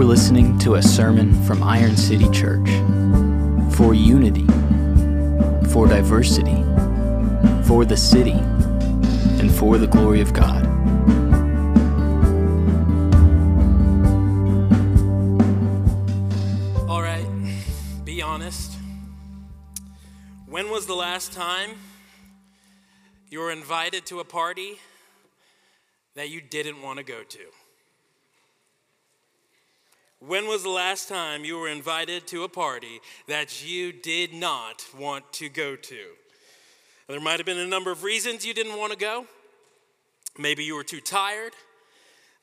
You're listening to a sermon from Iron City Church for unity, for diversity, for the city, and for the glory of God. All right, be honest. When was the last time you were invited to a party that you didn't want to go to? When was the last time you were invited to a party that you did not want to go to? There might have been a number of reasons you didn't want to go. Maybe you were too tired.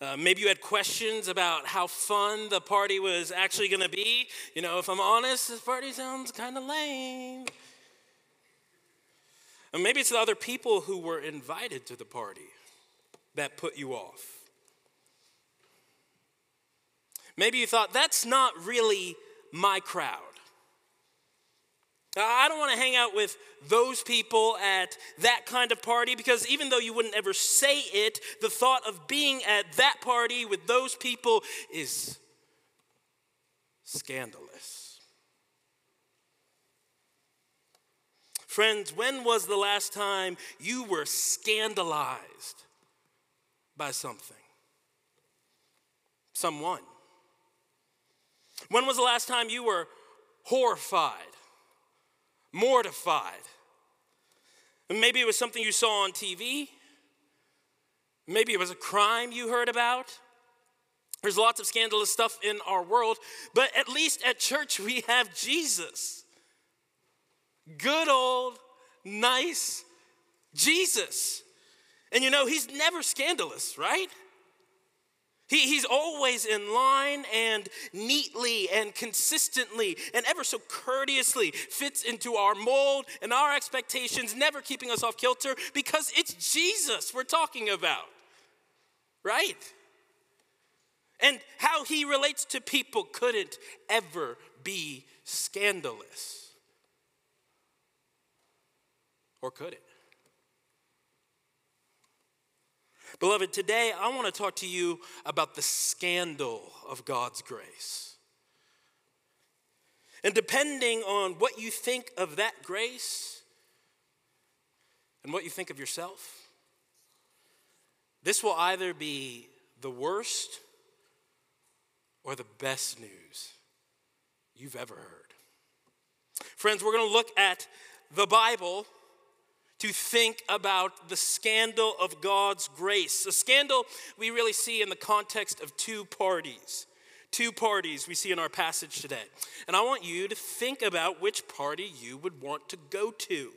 Uh, maybe you had questions about how fun the party was actually going to be. You know, if I'm honest, this party sounds kind of lame. And maybe it's the other people who were invited to the party that put you off. Maybe you thought, that's not really my crowd. I don't want to hang out with those people at that kind of party because even though you wouldn't ever say it, the thought of being at that party with those people is scandalous. Friends, when was the last time you were scandalized by something? Someone. When was the last time you were horrified? mortified. Maybe it was something you saw on TV. Maybe it was a crime you heard about. There's lots of scandalous stuff in our world, but at least at church we have Jesus. Good old, nice Jesus. And you know, he's never scandalous, right? He, he's always in line and neatly and consistently and ever so courteously fits into our mold and our expectations, never keeping us off kilter because it's Jesus we're talking about, right? And how he relates to people couldn't ever be scandalous. Or could it? Beloved, today I want to talk to you about the scandal of God's grace. And depending on what you think of that grace and what you think of yourself, this will either be the worst or the best news you've ever heard. Friends, we're going to look at the Bible to think about the scandal of God's grace. A scandal we really see in the context of two parties. Two parties we see in our passage today. And I want you to think about which party you would want to go to,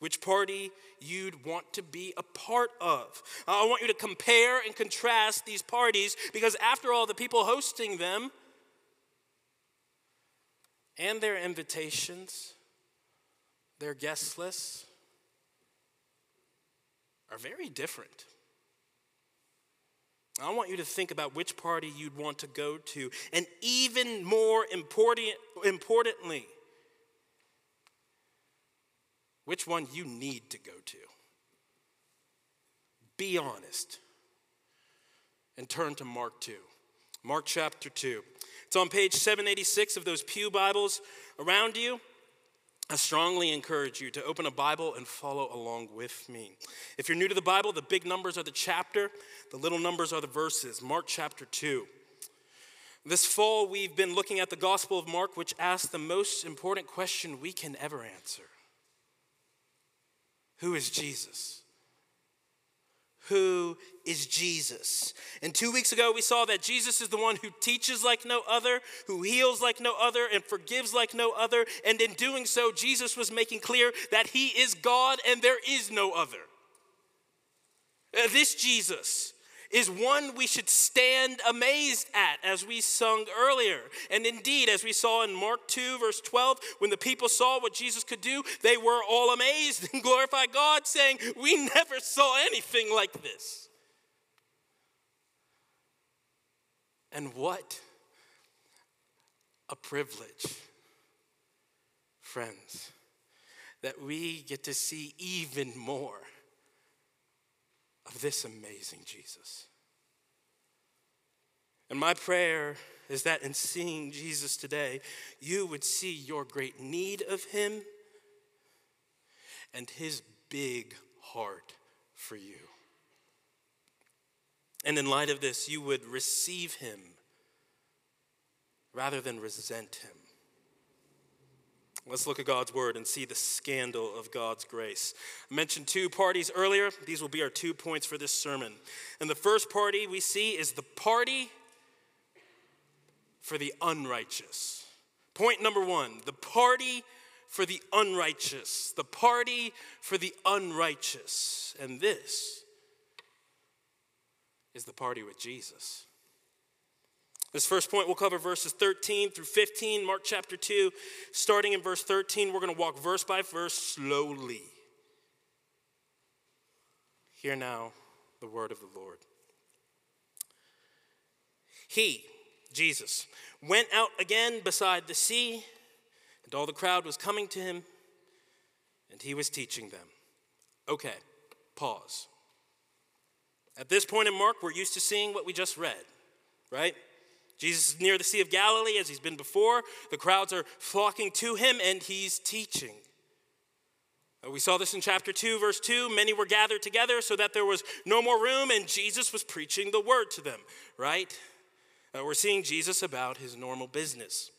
which party you'd want to be a part of. I want you to compare and contrast these parties because, after all, the people hosting them and their invitations, their guest lists, are very different. I want you to think about which party you'd want to go to, and even more important, importantly, which one you need to go to. Be honest and turn to Mark 2. Mark chapter 2. It's on page 786 of those Pew Bibles around you. I strongly encourage you to open a Bible and follow along with me. If you're new to the Bible, the big numbers are the chapter, the little numbers are the verses. Mark chapter 2. This fall, we've been looking at the Gospel of Mark, which asks the most important question we can ever answer Who is Jesus? Who is Jesus. And two weeks ago, we saw that Jesus is the one who teaches like no other, who heals like no other, and forgives like no other. And in doing so, Jesus was making clear that he is God and there is no other. Uh, this Jesus is one we should stand amazed at, as we sung earlier. And indeed, as we saw in Mark 2, verse 12, when the people saw what Jesus could do, they were all amazed and glorified God, saying, We never saw anything like this. And what a privilege, friends, that we get to see even more of this amazing Jesus. And my prayer is that in seeing Jesus today, you would see your great need of him and his big heart for you. And in light of this, you would receive him rather than resent him. Let's look at God's word and see the scandal of God's grace. I mentioned two parties earlier. These will be our two points for this sermon. And the first party we see is the party for the unrighteous. Point number one the party for the unrighteous. The party for the unrighteous. And this is the party with Jesus. This first point, we'll cover verses 13 through 15, Mark chapter 2. Starting in verse 13, we're going to walk verse by verse slowly. Hear now the word of the Lord. He, Jesus, went out again beside the sea, and all the crowd was coming to him, and he was teaching them. Okay, pause. At this point in Mark, we're used to seeing what we just read, right? Jesus is near the Sea of Galilee as he's been before. The crowds are flocking to him, and he's teaching. Uh, we saw this in chapter 2, verse 2. Many were gathered together so that there was no more room, and Jesus was preaching the word to them, right? Uh, we're seeing Jesus about his normal business.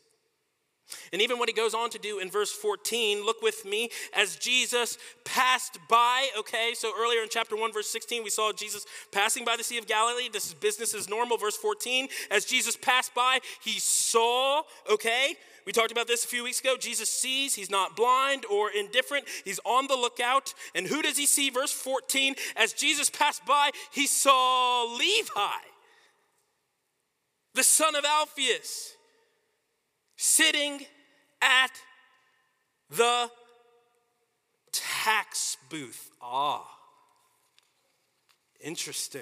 And even what he goes on to do in verse 14, look with me as Jesus passed by. Okay, so earlier in chapter 1, verse 16, we saw Jesus passing by the Sea of Galilee. This is business as normal. Verse 14, as Jesus passed by, he saw, okay, we talked about this a few weeks ago. Jesus sees, he's not blind or indifferent, he's on the lookout. And who does he see? Verse 14, as Jesus passed by, he saw Levi, the son of Alphaeus sitting at the tax booth. Ah, interesting.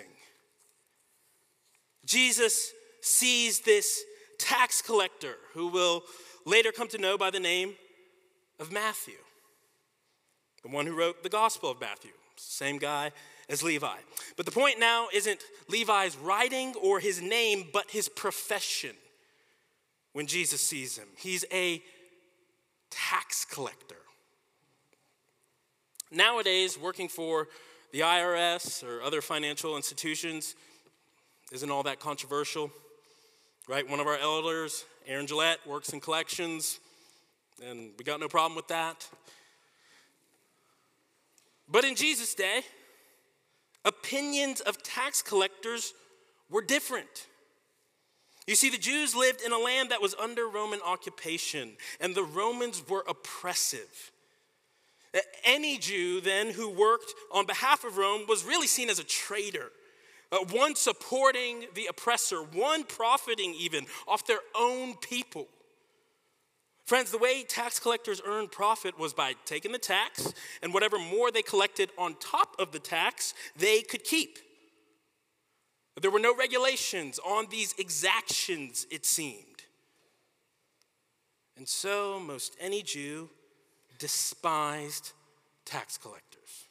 Jesus sees this tax collector who will later come to know by the name of Matthew, the one who wrote the Gospel of Matthew, same guy as Levi. But the point now isn't Levi's writing or his name, but his profession when Jesus sees him. He's a tax collector. Nowadays, working for the IRS or other financial institutions isn't all that controversial, right? One of our elders, Aaron Gillette, works in collections, and we got no problem with that. But in Jesus' day, opinions of tax collectors were different. You see, the Jews lived in a land that was under Roman occupation, and the Romans were oppressive. Any Jew then who worked on behalf of Rome was really seen as a traitor, uh, one supporting the oppressor, one profiting even off their own people. Friends, the way tax collectors earned profit was by taking the tax, and whatever more they collected on top of the tax, they could keep. There were no regulations on these exactions, it seemed. And so, most any Jew despised tax collectors.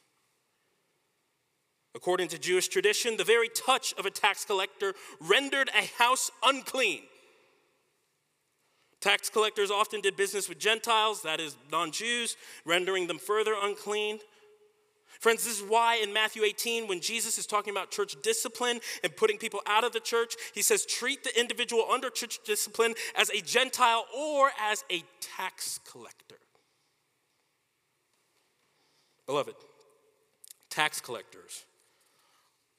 According to Jewish tradition, the very touch of a tax collector rendered a house unclean. Tax collectors often did business with Gentiles, that is, non Jews, rendering them further unclean. Friends, this is why in Matthew 18, when Jesus is talking about church discipline and putting people out of the church, he says, treat the individual under church discipline as a Gentile or as a tax collector. Beloved, tax collectors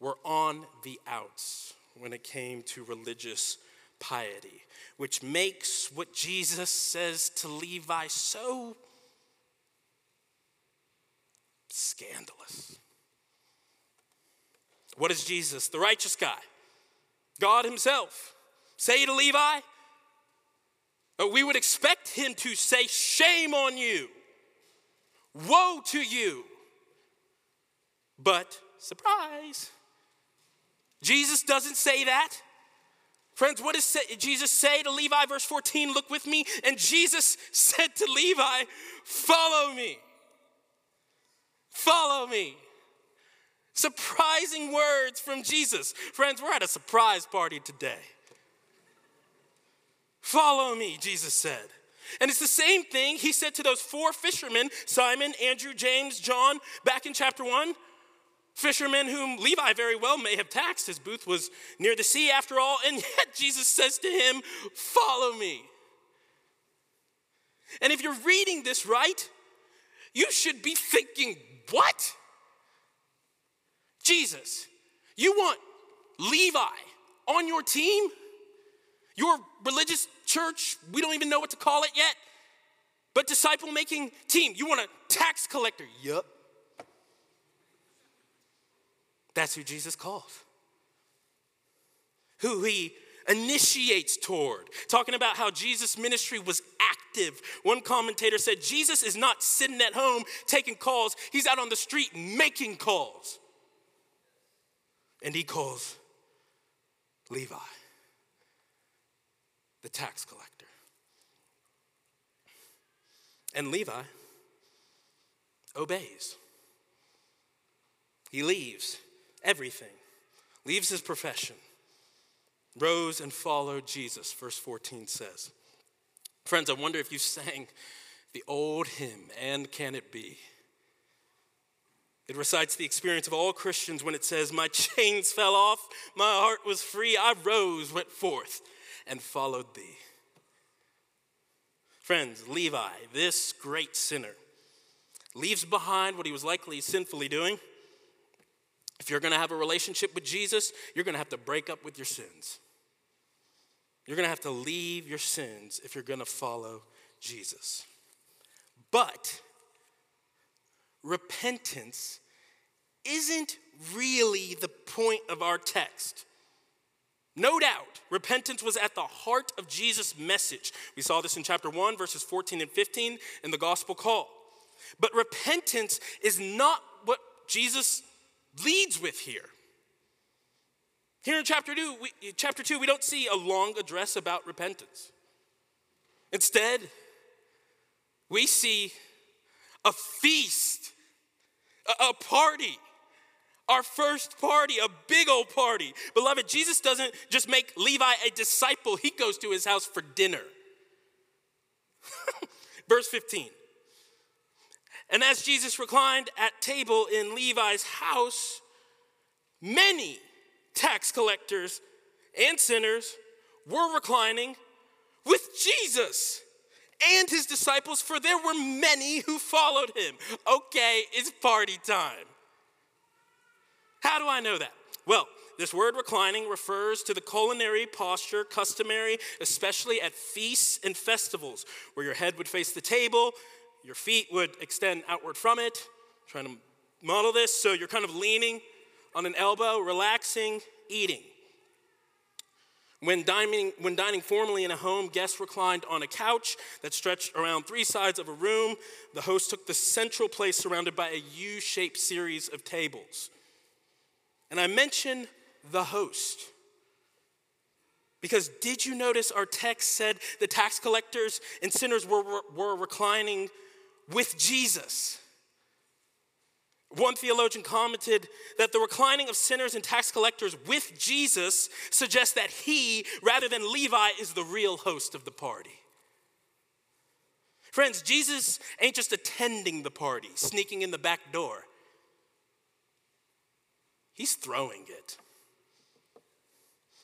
were on the outs when it came to religious piety, which makes what Jesus says to Levi so scandalous. What does Jesus, the righteous guy, God Himself, say to Levi? Uh, we would expect him to say, Shame on you, woe to you. But, surprise, Jesus doesn't say that. Friends, what does Jesus say to Levi? Verse 14, look with me. And Jesus said to Levi, Follow me. Follow me. Surprising words from Jesus. Friends, we're at a surprise party today. Follow me, Jesus said. And it's the same thing he said to those four fishermen Simon, Andrew, James, John, back in chapter 1. Fishermen whom Levi very well may have taxed. His booth was near the sea after all, and yet Jesus says to him, Follow me. And if you're reading this right, you should be thinking, What? Jesus, you want Levi on your team? Your religious church, we don't even know what to call it yet, but disciple making team. You want a tax collector? Yup. That's who Jesus calls. Who he initiates toward. Talking about how Jesus' ministry was active. One commentator said, Jesus is not sitting at home taking calls, he's out on the street making calls. And he calls Levi, the tax collector. And Levi obeys. He leaves everything, leaves his profession, rose and followed Jesus, verse 14 says. Friends, I wonder if you sang the old hymn, And Can It Be? It recites the experience of all Christians when it says, My chains fell off, my heart was free, I rose, went forth, and followed thee. Friends, Levi, this great sinner, leaves behind what he was likely sinfully doing. If you're going to have a relationship with Jesus, you're going to have to break up with your sins. You're going to have to leave your sins if you're going to follow Jesus. But repentance isn't really the point of our text. No doubt, repentance was at the heart of Jesus' message. We saw this in chapter 1, verses 14 and 15 in the gospel call. But repentance is not what Jesus leads with here. Here in chapter 2, we, chapter 2, we don't see a long address about repentance. Instead, we see a feast, a, a party our first party, a big old party. Beloved, Jesus doesn't just make Levi a disciple, he goes to his house for dinner. Verse 15. And as Jesus reclined at table in Levi's house, many tax collectors and sinners were reclining with Jesus and his disciples, for there were many who followed him. Okay, it's party time. How do I know that? Well, this word reclining refers to the culinary posture customary, especially at feasts and festivals, where your head would face the table, your feet would extend outward from it. I'm trying to model this, so you're kind of leaning on an elbow, relaxing, eating. When dining, when dining formally in a home, guests reclined on a couch that stretched around three sides of a room. The host took the central place surrounded by a U shaped series of tables. And I mention the host. Because did you notice our text said the tax collectors and sinners were, were, were, reclining with Jesus? One theologian commented that the reclining of sinners and tax collectors with Jesus suggests that he, rather than Levi, is the real host of the party. Friends, Jesus ain't just attending the party, sneaking in the back door. He's throwing it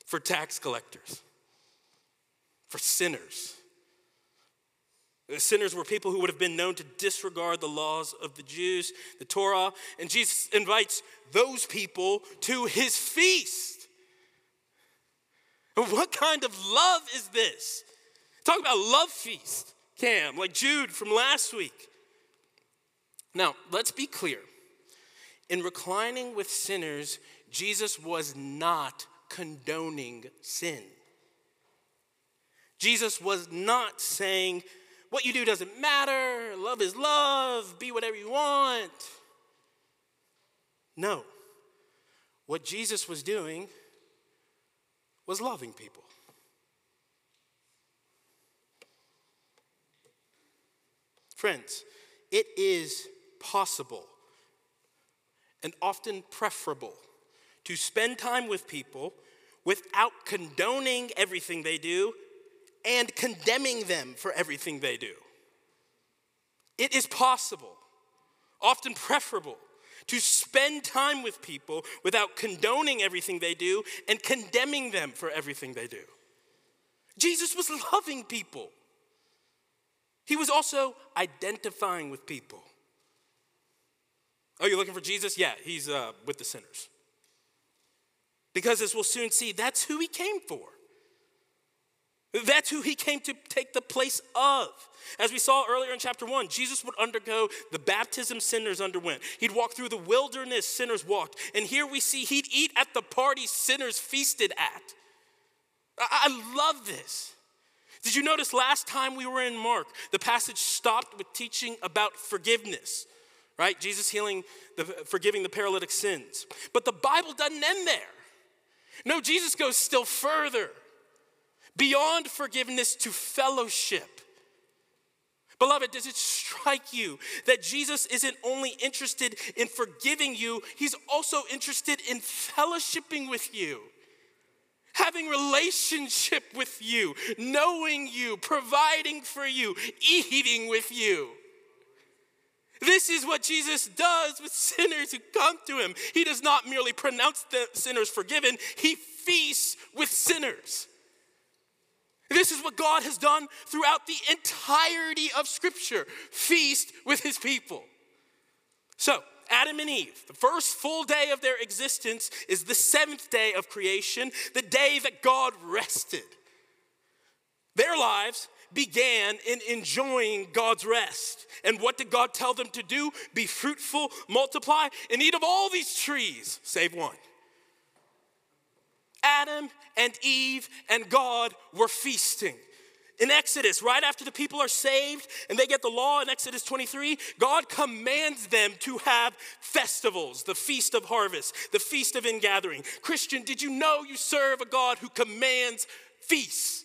for tax collectors, for sinners. The sinners were people who would have been known to disregard the laws of the Jews, the Torah, and Jesus invites those people to his feast. What kind of love is this? Talk about love feast, Cam, like Jude from last week. Now, let's be clear. In reclining with sinners, Jesus was not condoning sin. Jesus was not saying, what you do doesn't matter, love is love, be whatever you want. No. What Jesus was doing was loving people. Friends, it is possible and often preferable to spend time with people without condoning everything they do and condemning them for everything they do. It is possible, often preferable, to spend time with people without condoning everything they do and condemning them for everything they do. Jesus was loving people. He was also identifying with people. Oh, you're looking for Jesus? Yeah, he's uh, with the sinners. Because as we'll soon see, that's who he came for. That's who he came to take the place of. As we saw earlier in chapter one, Jesus would undergo the baptism sinners underwent. He'd walk through the wilderness sinners walked. And here we see he'd eat at the party sinners feasted at. I, love this. Did you notice last time we were in Mark, the passage stopped with teaching about forgiveness, right? Jesus healing, the, forgiving the paralytic sins. But the Bible doesn't end there. No, Jesus goes still further beyond forgiveness to fellowship. Beloved, does it strike you that Jesus isn't only interested in forgiving you, he's also interested in fellowshipping with you? Having relationship with you, knowing you, providing for you, eating with you. This is what Jesus does with sinners who come to him. He does not merely pronounce the sinners forgiven, he feasts with sinners. This is what God has done throughout the entirety of Scripture feast with his people. So, Adam and Eve, the first full day of their existence is the seventh day of creation, the day that God rested. Their lives began in enjoying God's rest. And what did God tell them to do? Be fruitful, multiply, and eat of all these trees, save one. Adam and Eve and God were feasting. In Exodus, right after the people are saved and they get the law in Exodus 23, God commands them to have festivals, the feast of harvest, the feast of ingathering. Christian, did you know you serve a God who commands feasts?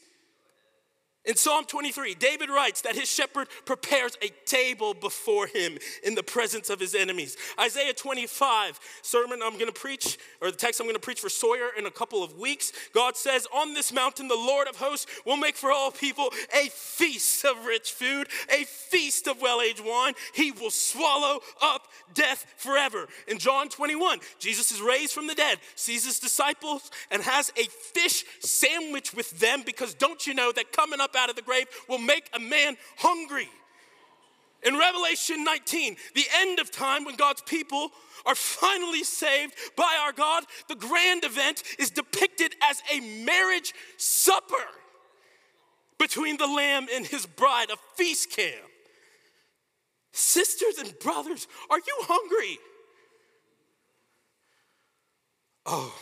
In Psalm 23, David writes that his shepherd prepares a table before him in the presence of his enemies. Isaiah 25, sermon I'm going to preach, or the text I'm going to preach for Sawyer in a couple of weeks. God says, On this mountain, the Lord of hosts will make for all people a feast of rich food, a feast of well aged wine. He will swallow up death forever. In John 21, Jesus is raised from the dead, sees his disciples, and has a fish sandwich with them because don't you know that coming up out of the grave will make a man hungry. In Revelation 19, the end of time when God's people are finally saved by our God, the grand event is depicted as a marriage supper between the Lamb and his bride, a feast camp. Sisters and brothers, are you hungry? Oh,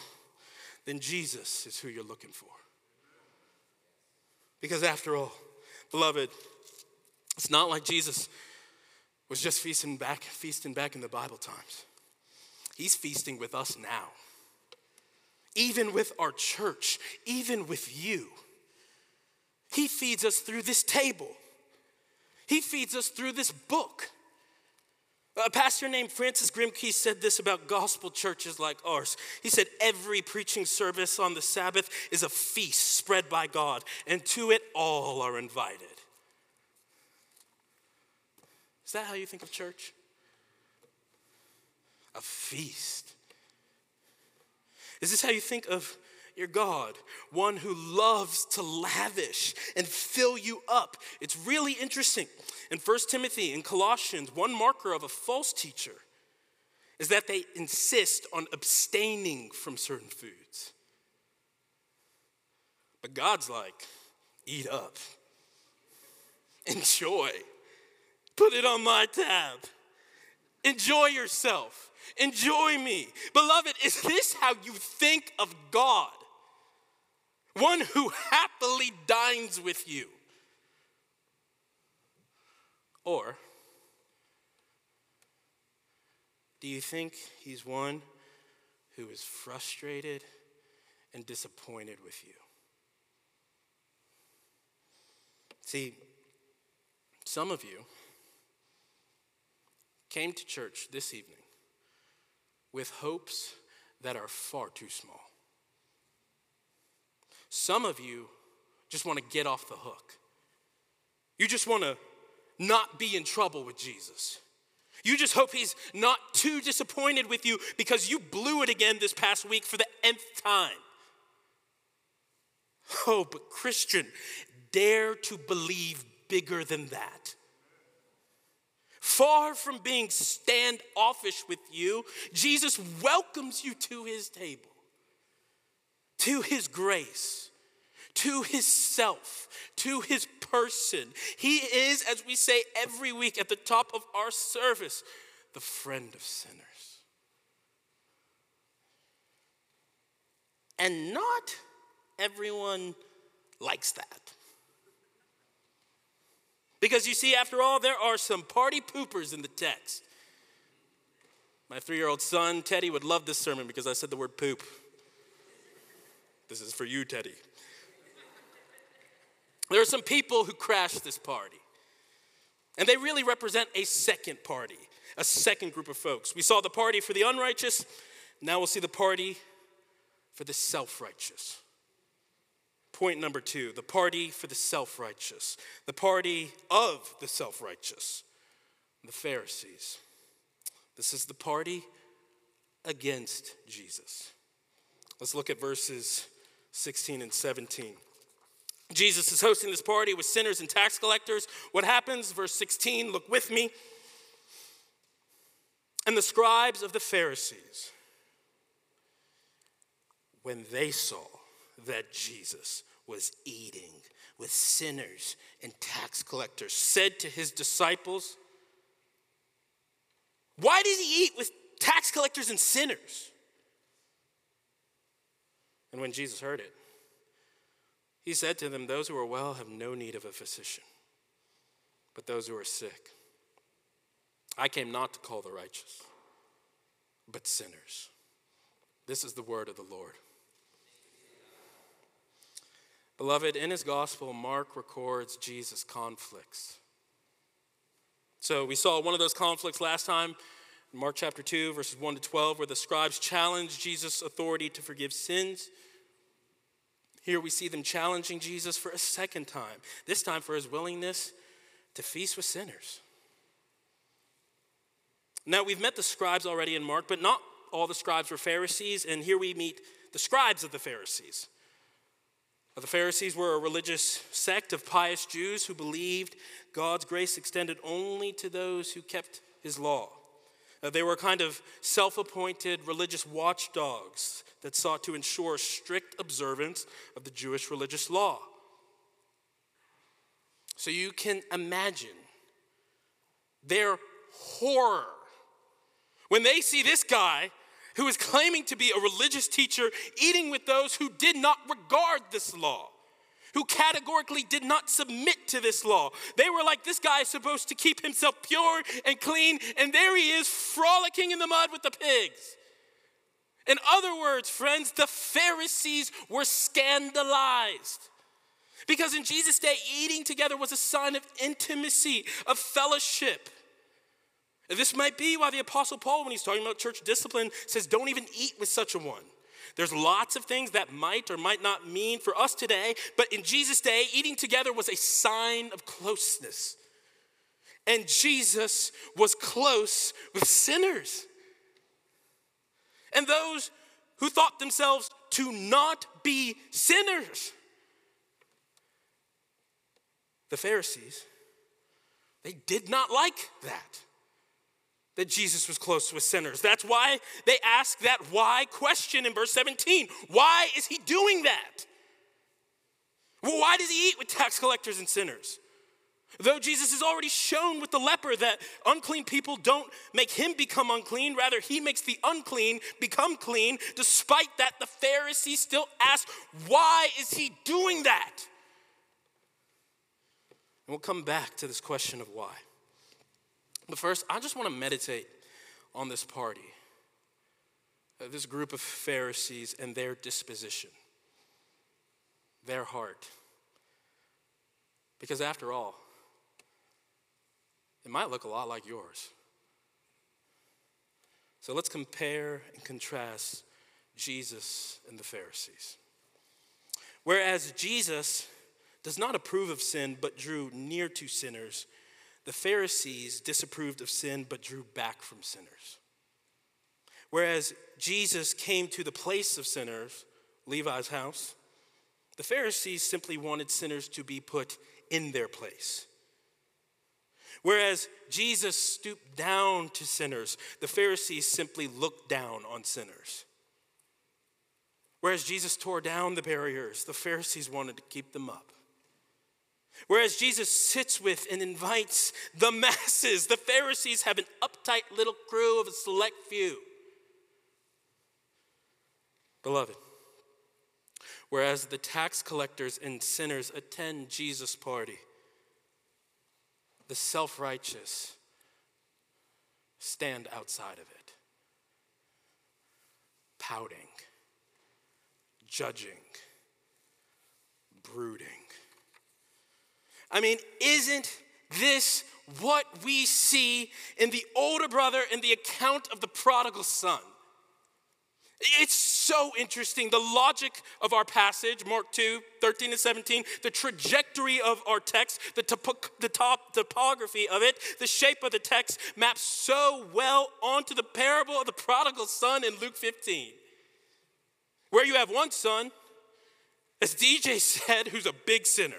then Jesus is who you're looking for. Because after all, beloved, it's not like Jesus was just feasting back, feasting back in the Bible times. He's feasting with us now. Even with our church, even with you. He feeds us through this table. He feeds us through this book. A pastor named Francis Grimke said this about gospel churches like ours. He said, Every preaching service on the Sabbath is a feast spread by God, and to it all are invited. Is that how you think of church? A feast. Is this how you think of your God, one who loves to lavish and fill you up. It's really interesting. In 1 Timothy and Colossians, one marker of a false teacher is that they insist on abstaining from certain foods. But God's like, eat up, enjoy, put it on my tab, enjoy yourself. Enjoy me. Beloved, is this how you think of God? One who happily dines with you. Or do you think he's one who is frustrated and disappointed with you? See, some of you came to church this evening with hopes that are far too small. Some of you just want to get off the hook. You just want to not be in trouble with Jesus. You just hope he's not too disappointed with you because you blew it again this past week for the nth time. Oh, but Christian, dare to believe bigger than that. Far from being standoffish with you, Jesus welcomes you to his table, to his grace, to his self, to his person. He is, as we say every week at the top of our service, the friend of sinners. And not everyone likes that. Because you see, after all, there are some party poopers in the text. My three year old son, Teddy, would love this sermon because I said the word poop. This is for you, Teddy. There are some people who crashed this party, and they really represent a second party, a second group of folks. We saw the party for the unrighteous, now we'll see the party for the self righteous. Point number two the party for the self righteous, the party of the self righteous, the Pharisees. This is the party against Jesus. Let's look at verses 16 and 17. Jesus is hosting this party with sinners and tax collectors. What happens? Verse 16, look with me. And the scribes of the Pharisees, when they saw that Jesus was eating with sinners and tax collectors, said to his disciples, Why does he eat with tax collectors and sinners? And when Jesus heard it, he said to them, Those who are well have no need of a physician, but those who are sick. I came not to call the righteous, but sinners. This is the word of the Lord. Beloved, in his gospel, Mark records Jesus' conflicts. So we saw one of those conflicts last time in Mark chapter 2, verses 1 to 12, where the scribes challenge Jesus' authority to forgive sins. Here we see them challenging Jesus for a second time, this time for his willingness to feast with sinners. Now, we've met the scribes already in Mark, but not all the scribes were Pharisees, and here we meet the scribes of the Pharisees. The Pharisees were a religious sect of pious Jews who believed God's grace extended only to those who kept his law. Uh, they were kind of self appointed religious watchdogs that sought to ensure strict observance of the Jewish religious law. So you can imagine their horror when they see this guy who is claiming to be a religious teacher, eating with those who did not regard this law, who categorically did not submit to this law. They were like, this guy is supposed to keep himself pure and clean, and there he is frolicking in the mud with the pigs. In other words, friends, the Pharisees were scandalized. Because in Jesus' day, eating together was a sign of intimacy, of fellowship. This might be why the Apostle Paul, when he's talking about church discipline, says, Don't even eat with such a one. There's lots of things that might or might not mean for us today, but in Jesus' day, eating together was a sign of closeness. And Jesus was close with sinners. And those who thought themselves to not be sinners. The Pharisees, they did not like that that Jesus was close with sinners. That's why they ask that why question in verse 17. Why is he doing that? Well, why does he eat with tax collectors and sinners? Though Jesus has already shown with the leper that unclean people don't make him become unclean, rather, he makes the unclean become clean. Despite that, the Pharisees still ask, why is he doing that? And we'll come back to this question of why. But first, I just want to meditate on this party, uh, this group of Pharisees and their disposition, their heart. Because after all, it might look a lot like yours. So let's compare and contrast Jesus and the Pharisees. Whereas Jesus does not approve of sin, but drew near to sinners. The Pharisees disapproved of sin, but drew back from sinners. Whereas Jesus came to the place of sinners, Levi's house, the Pharisees simply wanted sinners to be put in their place. Whereas Jesus stooped down to sinners, the Pharisees simply looked down on sinners. Whereas Jesus tore down the barriers, the Pharisees wanted to keep them up. Whereas Jesus sits with and invites the masses, the Pharisees have an uptight little crew of a select few. Beloved, whereas the tax collectors and sinners attend Jesus' party, the self righteous stand outside of it, pouting, judging, brooding. I mean, isn't this what we see in the older brother in the account of the prodigal son? It's so interesting. The logic of our passage, Mark 2, 13 to 17, the trajectory of our text, the, topo- the top topography of it, the shape of the text maps so well onto the parable of the prodigal son in Luke 15, where you have one son, as DJ said, who's a big sinner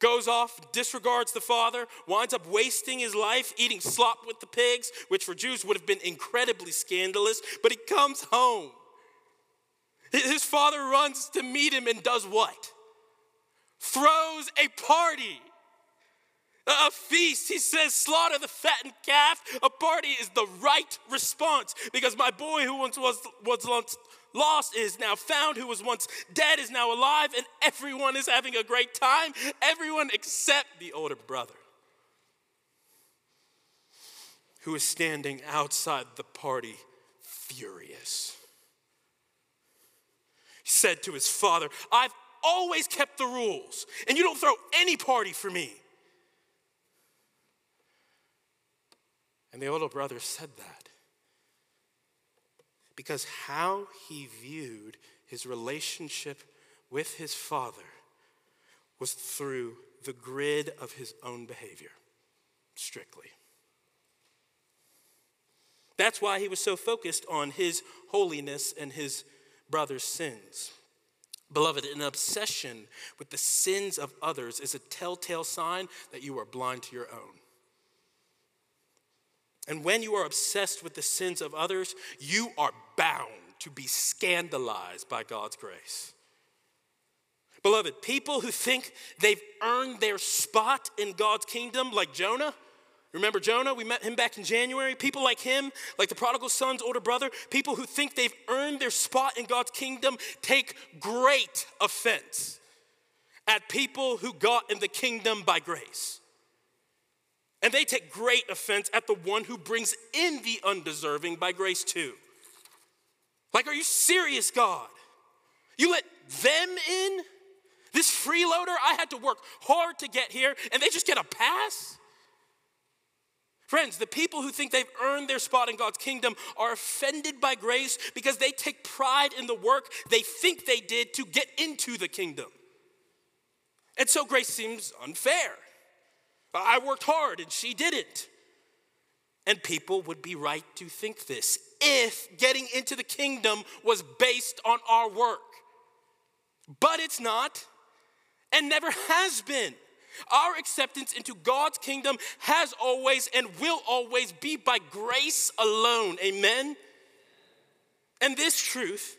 goes off, disregards the father, winds up wasting his life eating slop with the pigs, which for Jews would have been incredibly scandalous, but he comes home. His father runs to meet him and does what? Throws a party. A feast, he says, slaughter the fattened calf. A party is the right response because my boy who once was, was lost is now found, who was once dead is now alive, and everyone is having a great time. Everyone except the older brother, who is standing outside the party furious. He said to his father, I've always kept the rules, and you don't throw any party for me. And the older brother said that because how he viewed his relationship with his father was through the grid of his own behavior, strictly. That's why he was so focused on his holiness and his brother's sins. Beloved, an obsession with the sins of others is a telltale sign that you are blind to your own. And when you are obsessed with the sins of others, you are bound to be scandalized by God's grace. Beloved, people who think they've earned their spot in God's kingdom, like Jonah, remember Jonah? We met him back in January. People like him, like the prodigal son's older brother, people who think they've earned their spot in God's kingdom take great offense at people who got in the kingdom by grace. And they take great offense at the one who brings in the undeserving by grace too. Like, are you serious, God? You let them in? This freeloader, I had to work hard to get here, and they just get a pass? Friends, the people who think they've earned their spot in God's kingdom are offended by grace because they take pride in the work they think they did to get into the kingdom. And so grace seems unfair. I worked hard and she didn't. And people would be right to think this if getting into the kingdom was based on our work. But it's not and never has been. Our acceptance into God's kingdom has always and will always be by grace alone. Amen? And this truth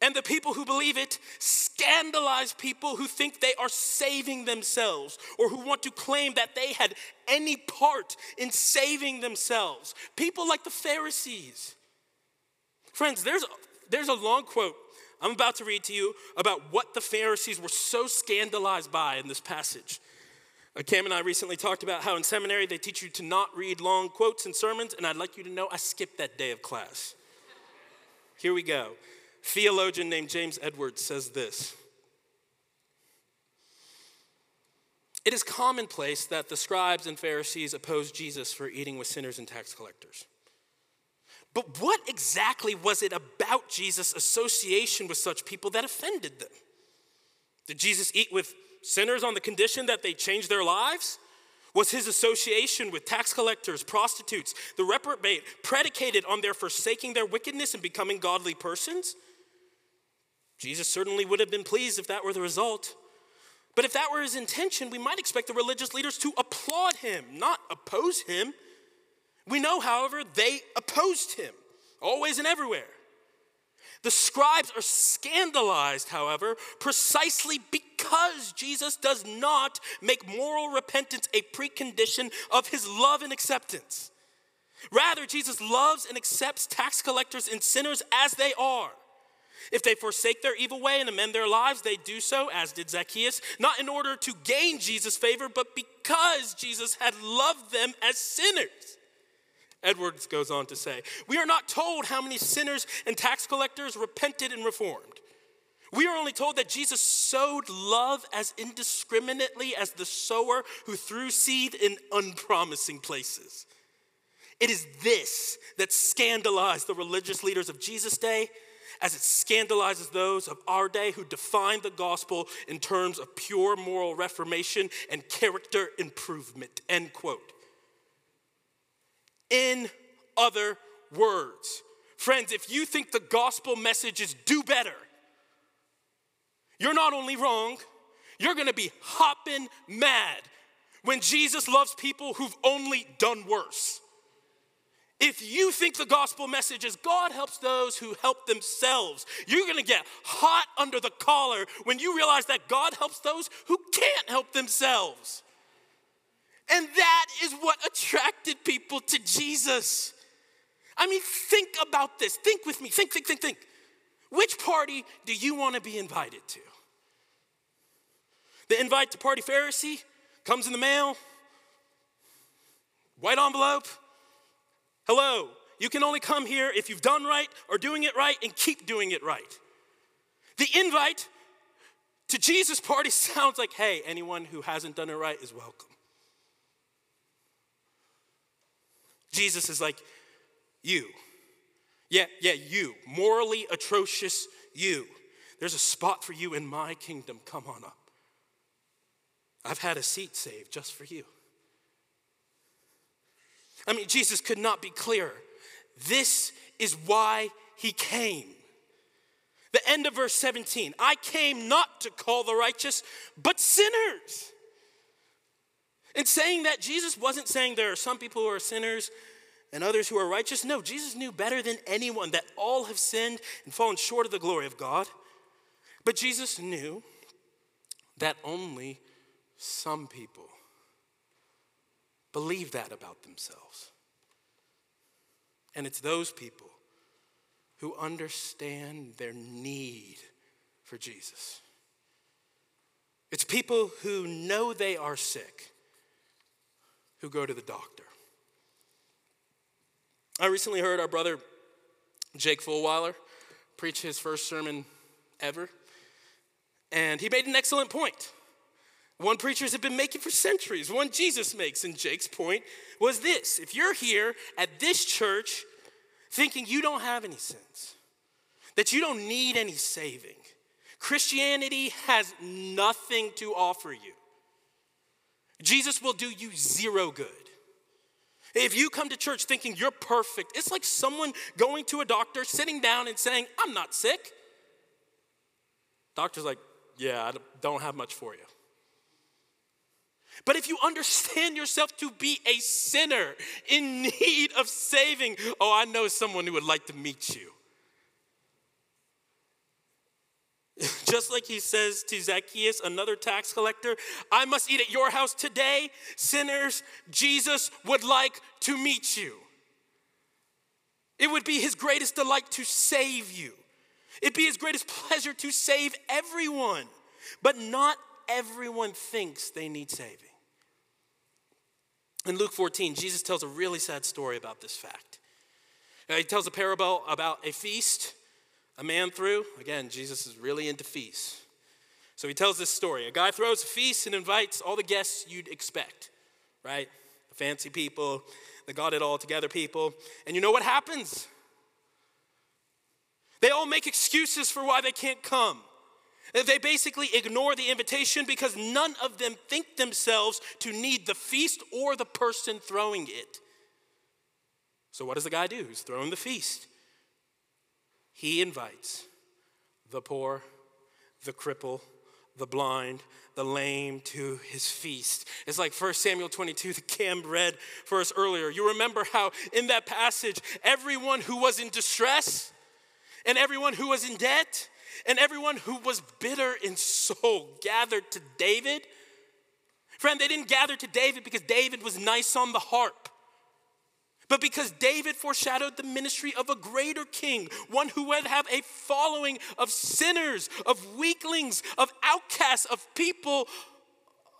and the people who believe it scandalize people who think they are saving themselves or who want to claim that they had any part in saving themselves. People like the Pharisees. Friends, there's, there's a long quote I'm about to read to you about what the Pharisees were so scandalized by in this passage. Uh, Cam and I recently talked about how in seminary they teach you to not read long quotes in sermons, and I'd like you to know I skipped that day of class. Here we go theologian named James Edwards says this It is commonplace that the scribes and Pharisees opposed Jesus for eating with sinners and tax collectors. But what exactly was it about Jesus' association with such people that offended them? Did Jesus eat with sinners on the condition that they change their lives? Was his association with tax collectors, prostitutes, the reprobate predicated on their forsaking their wickedness and becoming godly persons? Jesus certainly would have been pleased if that were the result. But if that were his intention, we might expect the religious leaders to applaud him, not oppose him. We know, however, they opposed him, always and everywhere. The scribes are scandalized, however, precisely because Jesus does not make moral repentance a precondition of his love and acceptance. Rather, Jesus loves and accepts tax collectors and sinners as they are. If they forsake their evil way and amend their lives, they do so, as did Zacchaeus, not in order to gain Jesus' favor, but because Jesus had loved them as sinners. Edwards goes on to say, We are not told how many sinners and tax collectors repented and reformed. We are only told that Jesus sowed love as indiscriminately as the sower who threw seed in unpromising places. It is this that scandalized the religious leaders of Jesus' day, as it scandalizes those of our day who define the gospel in terms of pure moral reformation and character improvement. End quote. In other words, friends, if you think the gospel message is do better, you're not only wrong, you're gonna be hopping mad when Jesus loves people who've only done worse. If you think the gospel message is God helps those who help themselves, you're gonna get hot under the collar when you realize that God helps those who can't help themselves. And that is what attracted people to Jesus. I mean, think about this. Think with me. Think, think, think, think. Which party do you want to be invited to? The invite to Party Pharisee comes in the mail, white envelope. Hello, you can only come here if you've done right or doing it right and keep doing it right. The invite to Jesus' party sounds like hey, anyone who hasn't done it right is welcome. Jesus is like, you. Yeah, yeah, you. Morally atrocious you. There's a spot for you in my kingdom. Come on up. I've had a seat saved just for you. I mean, Jesus could not be clearer. This is why he came. The end of verse 17 I came not to call the righteous, but sinners. In saying that, Jesus wasn't saying there are some people who are sinners and others who are righteous. No, Jesus knew better than anyone that all have sinned and fallen short of the glory of God. But Jesus knew that only some people believe that about themselves. And it's those people who understand their need for Jesus. It's people who know they are sick who go to the doctor. I recently heard our brother Jake Fulweiler preach his first sermon ever, and he made an excellent point. One preachers have been making for centuries, one Jesus makes. And Jake's point was this if you're here at this church thinking you don't have any sins, that you don't need any saving, Christianity has nothing to offer you. Jesus will do you zero good. If you come to church thinking you're perfect, it's like someone going to a doctor, sitting down, and saying, I'm not sick. Doctor's like, Yeah, I don't have much for you. But if you understand yourself to be a sinner in need of saving, oh, I know someone who would like to meet you. Just like he says to Zacchaeus, another tax collector, I must eat at your house today. Sinners, Jesus would like to meet you. It would be his greatest delight to save you. It'd be his greatest pleasure to save everyone. But not everyone thinks they need saving. In Luke 14, Jesus tells a really sad story about this fact. Uh, he tells a parable about a feast a man threw. Again, Jesus is really into feasts. So he tells this story. A guy throws a feast and invites all the guests you'd expect, right? The fancy people, the got it all together people. And you know what happens? They all make excuses for why they can't come. They basically ignore the invitation because none of them think themselves to need the feast or the person throwing it. So, what does the guy do who's throwing the feast? He invites the poor, the cripple, the blind, the lame to his feast. It's like 1 Samuel 22, the Cam read for us earlier. You remember how in that passage, everyone who was in distress and everyone who was in debt and everyone who was bitter in soul gathered to David. Friend, they didn't gather to David because David was nice on the harp, but because David foreshadowed the ministry of a greater king, one who would have a following of sinners, of weaklings, of outcasts, of people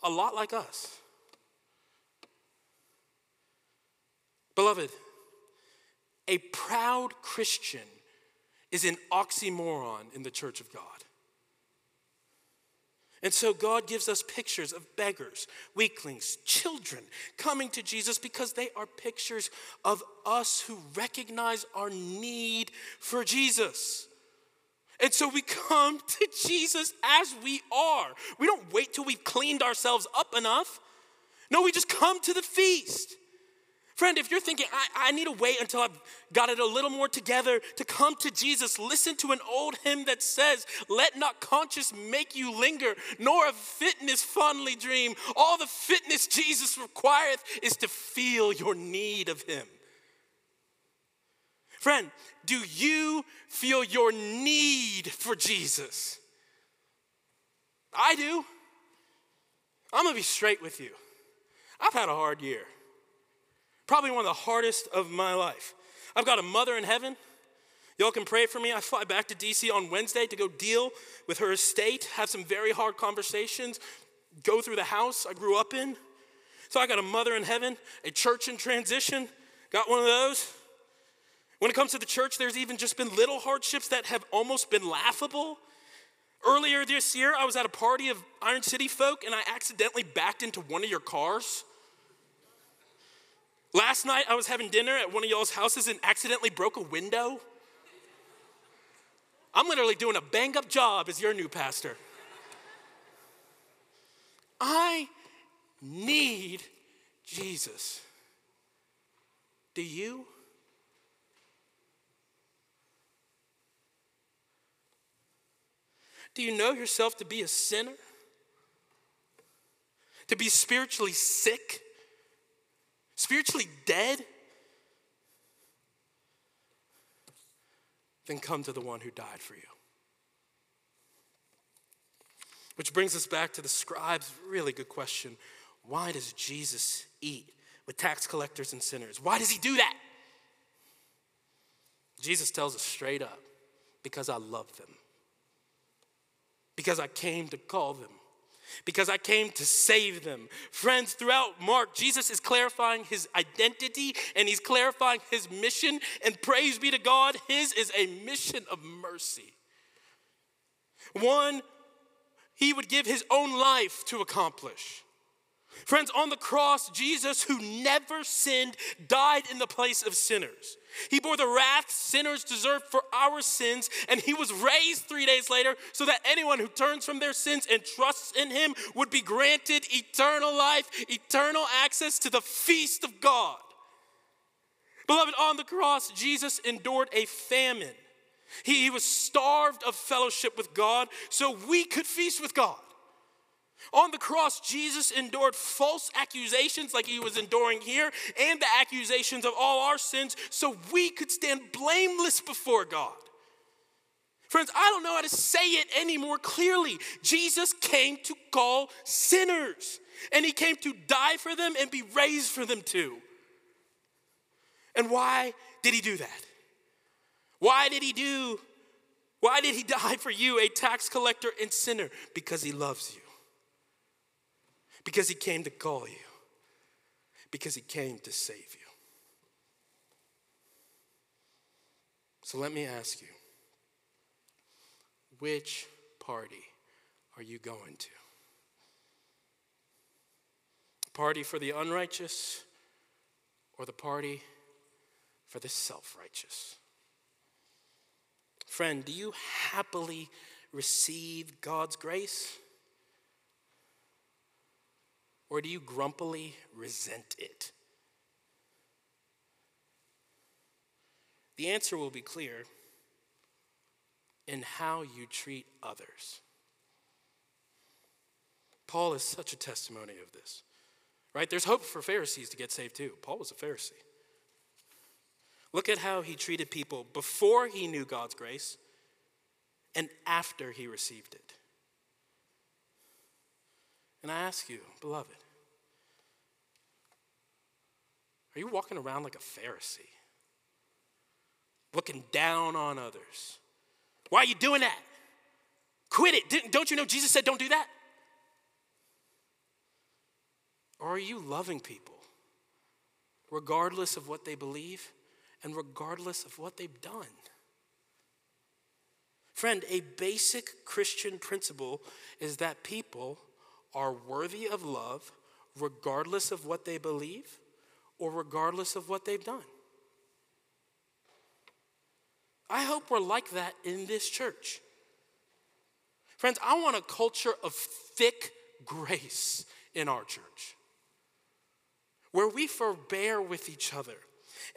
a lot like us. Beloved, a proud Christian is an oxymoron in the church of God. And so God gives us pictures of beggars, weaklings, children coming to Jesus because they are pictures of us who recognize our need for Jesus. And so we come to Jesus as we are. We don't wait till we've cleaned ourselves up enough. No, we just come to the feast. Friend, if you're thinking, I, I, need to wait until I've got it a little more together to come to Jesus, listen to an old hymn that says, Let not conscience make you linger, nor a fitness fondly dream. All the fitness Jesus requireth is to feel your need of him. Friend, do you feel your need for Jesus? I do. I'm gonna be straight with you. I've had a hard year. Probably one of the hardest of my life. I've got a mother in heaven. Y'all can pray for me. I fly back to DC on Wednesday to go deal with her estate, have some very hard conversations, go through the house I grew up in. So I got a mother in heaven, a church in transition, got one of those. When it comes to the church, there's even just been little hardships that have almost been laughable. Earlier this year, I was at a party of Iron City folk and I accidentally backed into one of your cars. Last night, I was having dinner at one of y'all's houses and accidentally broke a window. I'm literally doing a bang up job as your new pastor. I need Jesus. Do you? Do you know yourself to be a sinner? To be spiritually sick? Spiritually dead, then come to the one who died for you. Which brings us back to the scribe's really good question why does Jesus eat with tax collectors and sinners? Why does he do that? Jesus tells us straight up because I love them, because I came to call them because I came to save them. Friends, throughout Mark, Jesus is clarifying his identity and he's clarifying his mission. And praise be to God, his is a mission of mercy. One he would give his own life to accomplish. Friends, on the cross, Jesus, who never sinned, died in the place of sinners. He bore the wrath sinners deserve for our sins, and he was raised three days later so that anyone who turns from their sins and trusts in him would be granted eternal life, eternal access to the feast of God. Beloved, on the cross, Jesus endured a famine. He, he was starved of fellowship with God so we could feast with God. On the cross, Jesus endured false accusations like he was enduring here and the accusations of all our sins so we could stand blameless before God. Friends, I don't know how to say it any more clearly. Jesus came to call sinners, and he came to die for them and be raised for them too. And why did he do that? Why did he do? Why did he die for you, a tax collector and sinner? Because he loves you because he came to call you, because he came to save you. So let me ask you which party are you going to? Party for the unrighteous or the party for the self righteous? Friend, do you happily receive God's grace? Or do you grumpily resent it? The answer will be clear in how you treat others. Paul is such a testimony of this, right? There's hope for Pharisees to get saved too. Paul was a Pharisee. Look at how he treated people before he knew God's grace and after he received it. And I ask you, beloved, are you walking around like a Pharisee? Looking down on others? Why are you doing that? Quit it. Don't you know Jesus said don't do that? Or are you loving people regardless of what they believe and regardless of what they've done? Friend, a basic Christian principle is that people are worthy of love regardless of what they believe or regardless of what they've done. I hope we're like that in this church. Friends, I want a culture of thick grace in our church where we forbear with each other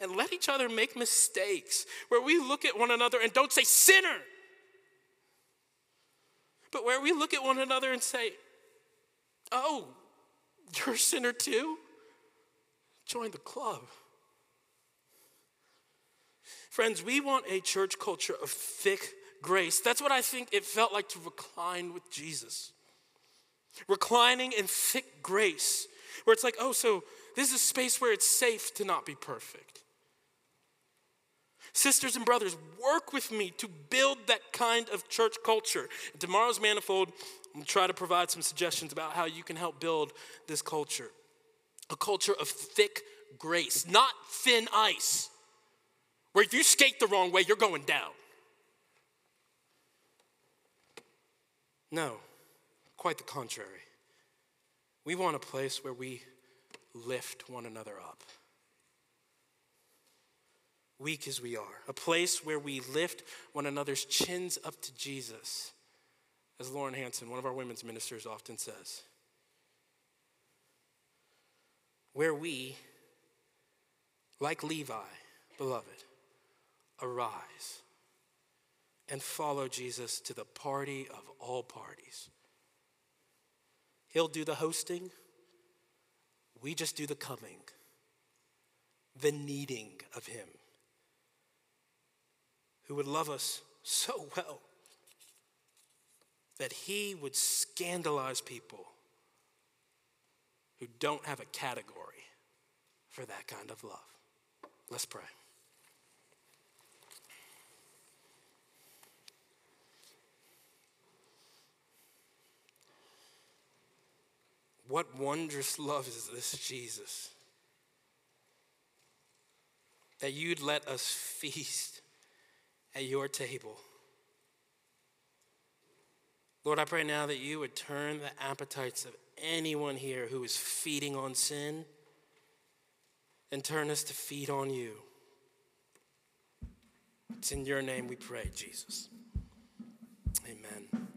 and let each other make mistakes, where we look at one another and don't say, sinner, but where we look at one another and say, oh, you're a sinner too? Join the club. Friends, we want a church culture of thick grace. That's what I think it felt like to recline with Jesus. Reclining in thick grace, where it's like, oh, so this is a space where it's safe to not be perfect. Sisters and brothers, work with me to build that kind of church culture. Tomorrow's Manifold, to try to provide some suggestions about how you can help build this culture. A culture of thick grace, not thin ice, where if you skate the wrong way, you're going down. No, quite the contrary. We want a place where we lift one another up. Weak as we are, a place where we lift one another's chins up to Jesus, as Lauren Hanson, one of our women's ministers, often says. Where we, like Levi, beloved, arise and follow Jesus to the party of all parties. He'll do the hosting. We just do the coming, the needing of Him, who would love us so well that He would scandalize people who don't have a category for that kind of love. Let's pray. What wondrous love is this, Jesus? That you'd let us feast at your table. Lord, I pray now that you would turn the appetites of anyone here who is feeding on sin and turn us to feed on you. It's in your name we pray, Jesus. Amen.